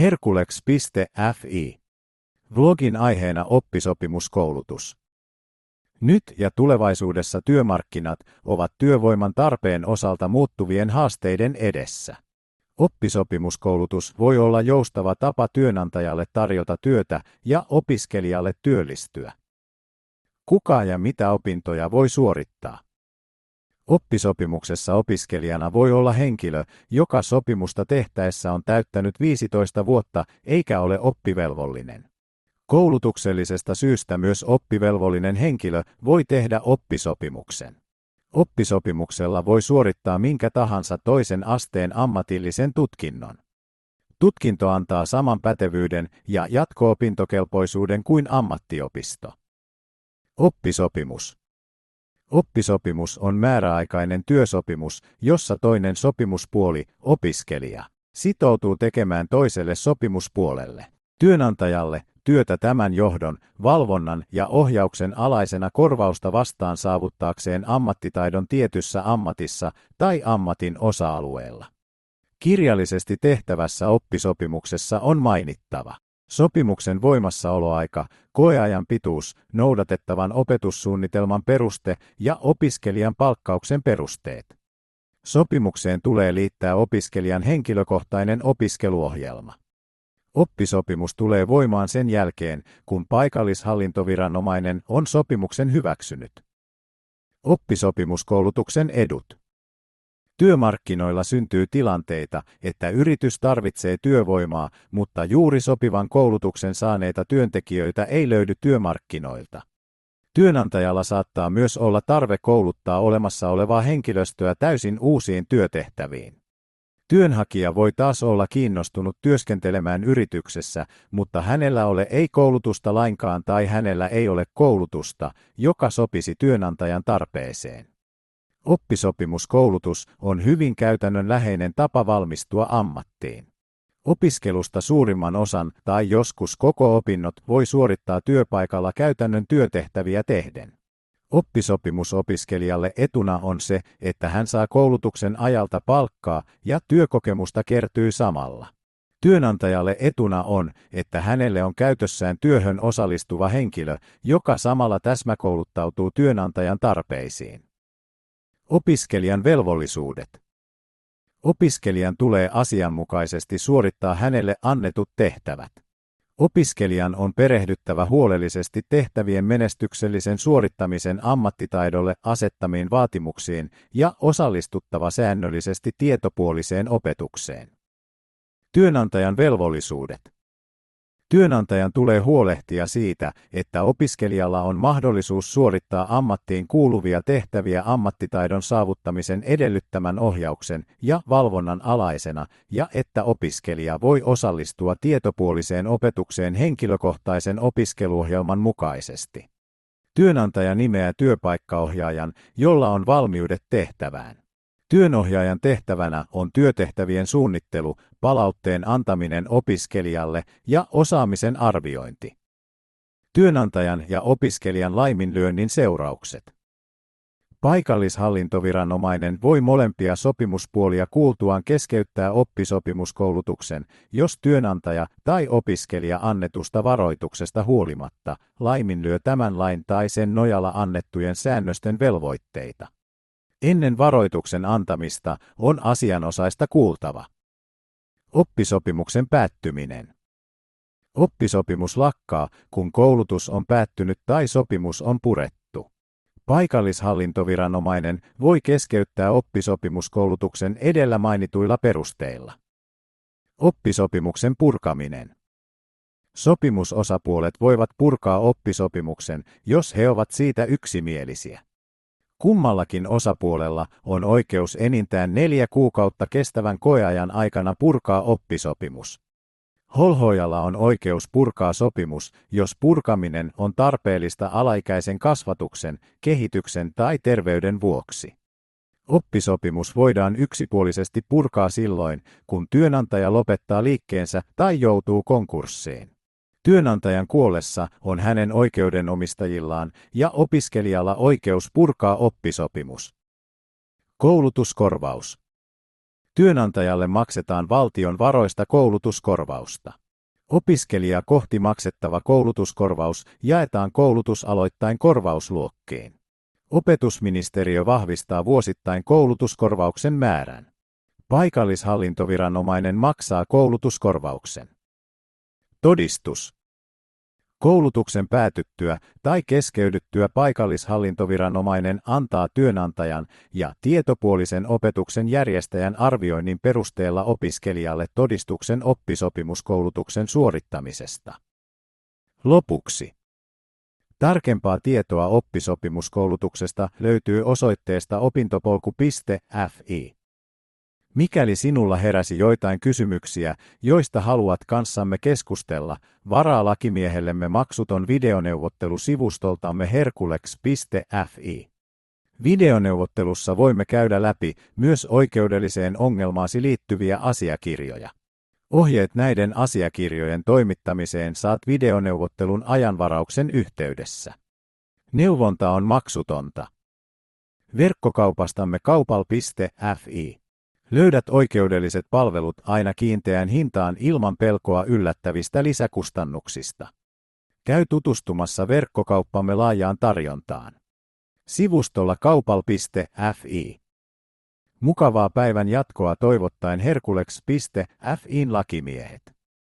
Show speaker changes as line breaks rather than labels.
Herkulex.fi. Vlogin aiheena oppisopimuskoulutus. Nyt ja tulevaisuudessa työmarkkinat ovat työvoiman tarpeen osalta muuttuvien haasteiden edessä. Oppisopimuskoulutus voi olla joustava tapa työnantajalle tarjota työtä ja opiskelijalle työllistyä. Kuka ja mitä opintoja voi suorittaa? Oppisopimuksessa opiskelijana voi olla henkilö, joka sopimusta tehtäessä on täyttänyt 15 vuotta eikä ole oppivelvollinen. Koulutuksellisesta syystä myös oppivelvollinen henkilö voi tehdä oppisopimuksen. Oppisopimuksella voi suorittaa minkä tahansa toisen asteen ammatillisen tutkinnon. Tutkinto antaa saman pätevyyden ja jatko-opintokelpoisuuden kuin ammattiopisto. Oppisopimus Oppisopimus on määräaikainen työsopimus, jossa toinen sopimuspuoli, opiskelija, sitoutuu tekemään toiselle sopimuspuolelle, työnantajalle, työtä tämän johdon, valvonnan ja ohjauksen alaisena korvausta vastaan saavuttaakseen ammattitaidon tietyssä ammatissa tai ammatin osa-alueella. Kirjallisesti tehtävässä oppisopimuksessa on mainittava Sopimuksen voimassaoloaika, koeajan pituus, noudatettavan opetussuunnitelman peruste ja opiskelijan palkkauksen perusteet. Sopimukseen tulee liittää opiskelijan henkilökohtainen opiskeluohjelma. Oppisopimus tulee voimaan sen jälkeen, kun paikallishallintoviranomainen on sopimuksen hyväksynyt. Oppisopimuskoulutuksen edut. Työmarkkinoilla syntyy tilanteita, että yritys tarvitsee työvoimaa, mutta juuri sopivan koulutuksen saaneita työntekijöitä ei löydy työmarkkinoilta. Työnantajalla saattaa myös olla tarve kouluttaa olemassa olevaa henkilöstöä täysin uusiin työtehtäviin. Työnhakija voi taas olla kiinnostunut työskentelemään yrityksessä, mutta hänellä ole ei koulutusta lainkaan tai hänellä ei ole koulutusta, joka sopisi työnantajan tarpeeseen. Oppisopimuskoulutus on hyvin käytännönläheinen tapa valmistua ammattiin. Opiskelusta suurimman osan tai joskus koko opinnot voi suorittaa työpaikalla käytännön työtehtäviä tehden. Oppisopimusopiskelijalle etuna on se, että hän saa koulutuksen ajalta palkkaa ja työkokemusta kertyy samalla. Työnantajalle etuna on, että hänelle on käytössään työhön osallistuva henkilö, joka samalla täsmäkouluttautuu työnantajan tarpeisiin. Opiskelijan velvollisuudet. Opiskelijan tulee asianmukaisesti suorittaa hänelle annetut tehtävät. Opiskelijan on perehdyttävä huolellisesti tehtävien menestyksellisen suorittamisen ammattitaidolle asettamiin vaatimuksiin ja osallistuttava säännöllisesti tietopuoliseen opetukseen. Työnantajan velvollisuudet. Työnantajan tulee huolehtia siitä, että opiskelijalla on mahdollisuus suorittaa ammattiin kuuluvia tehtäviä ammattitaidon saavuttamisen edellyttämän ohjauksen ja valvonnan alaisena ja että opiskelija voi osallistua tietopuoliseen opetukseen henkilökohtaisen opiskeluohjelman mukaisesti. Työnantaja nimeää työpaikkaohjaajan, jolla on valmiudet tehtävään. Työnohjaajan tehtävänä on työtehtävien suunnittelu, palautteen antaminen opiskelijalle ja osaamisen arviointi. Työnantajan ja opiskelijan laiminlyönnin seuraukset. Paikallishallintoviranomainen voi molempia sopimuspuolia kuultuaan keskeyttää oppisopimuskoulutuksen, jos työnantaja tai opiskelija annetusta varoituksesta huolimatta laiminlyö tämän lain tai sen nojalla annettujen säännösten velvoitteita. Ennen varoituksen antamista on asianosaista kuultava. Oppisopimuksen päättyminen. Oppisopimus lakkaa, kun koulutus on päättynyt tai sopimus on purettu. Paikallishallintoviranomainen voi keskeyttää oppisopimuskoulutuksen edellä mainituilla perusteilla. Oppisopimuksen purkaminen. Sopimusosapuolet voivat purkaa oppisopimuksen, jos he ovat siitä yksimielisiä. Kummallakin osapuolella on oikeus enintään neljä kuukautta kestävän koeajan aikana purkaa oppisopimus. Holhojalla on oikeus purkaa sopimus, jos purkaminen on tarpeellista alaikäisen kasvatuksen, kehityksen tai terveyden vuoksi. Oppisopimus voidaan yksipuolisesti purkaa silloin, kun työnantaja lopettaa liikkeensä tai joutuu konkurssiin. Työnantajan kuollessa on hänen oikeudenomistajillaan ja opiskelijalla oikeus purkaa oppisopimus. Koulutuskorvaus. Työnantajalle maksetaan valtion varoista koulutuskorvausta. Opiskelija kohti maksettava koulutuskorvaus jaetaan koulutusaloittain korvausluokkiin. Opetusministeriö vahvistaa vuosittain koulutuskorvauksen määrän. Paikallishallintoviranomainen maksaa koulutuskorvauksen. Todistus. Koulutuksen päätyttyä tai keskeydyttyä paikallishallintoviranomainen antaa työnantajan ja tietopuolisen opetuksen järjestäjän arvioinnin perusteella opiskelijalle todistuksen oppisopimuskoulutuksen suorittamisesta. Lopuksi. Tarkempaa tietoa oppisopimuskoulutuksesta löytyy osoitteesta opintopolku.fi. Mikäli sinulla heräsi joitain kysymyksiä, joista haluat kanssamme keskustella, varaa lakimiehellemme maksuton videoneuvottelu sivustoltamme herkulex.fi. Videoneuvottelussa voimme käydä läpi myös oikeudelliseen ongelmaasi liittyviä asiakirjoja. Ohjeet näiden asiakirjojen toimittamiseen saat videoneuvottelun ajanvarauksen yhteydessä. Neuvonta on maksutonta. Verkkokaupastamme kaupal.fi. Löydät oikeudelliset palvelut aina kiinteään hintaan ilman pelkoa yllättävistä lisäkustannuksista. Käy tutustumassa verkkokauppamme laajaan tarjontaan. Sivustolla kaupal.fi. Mukavaa päivän jatkoa toivottaen Herkulex.fiin lakimiehet.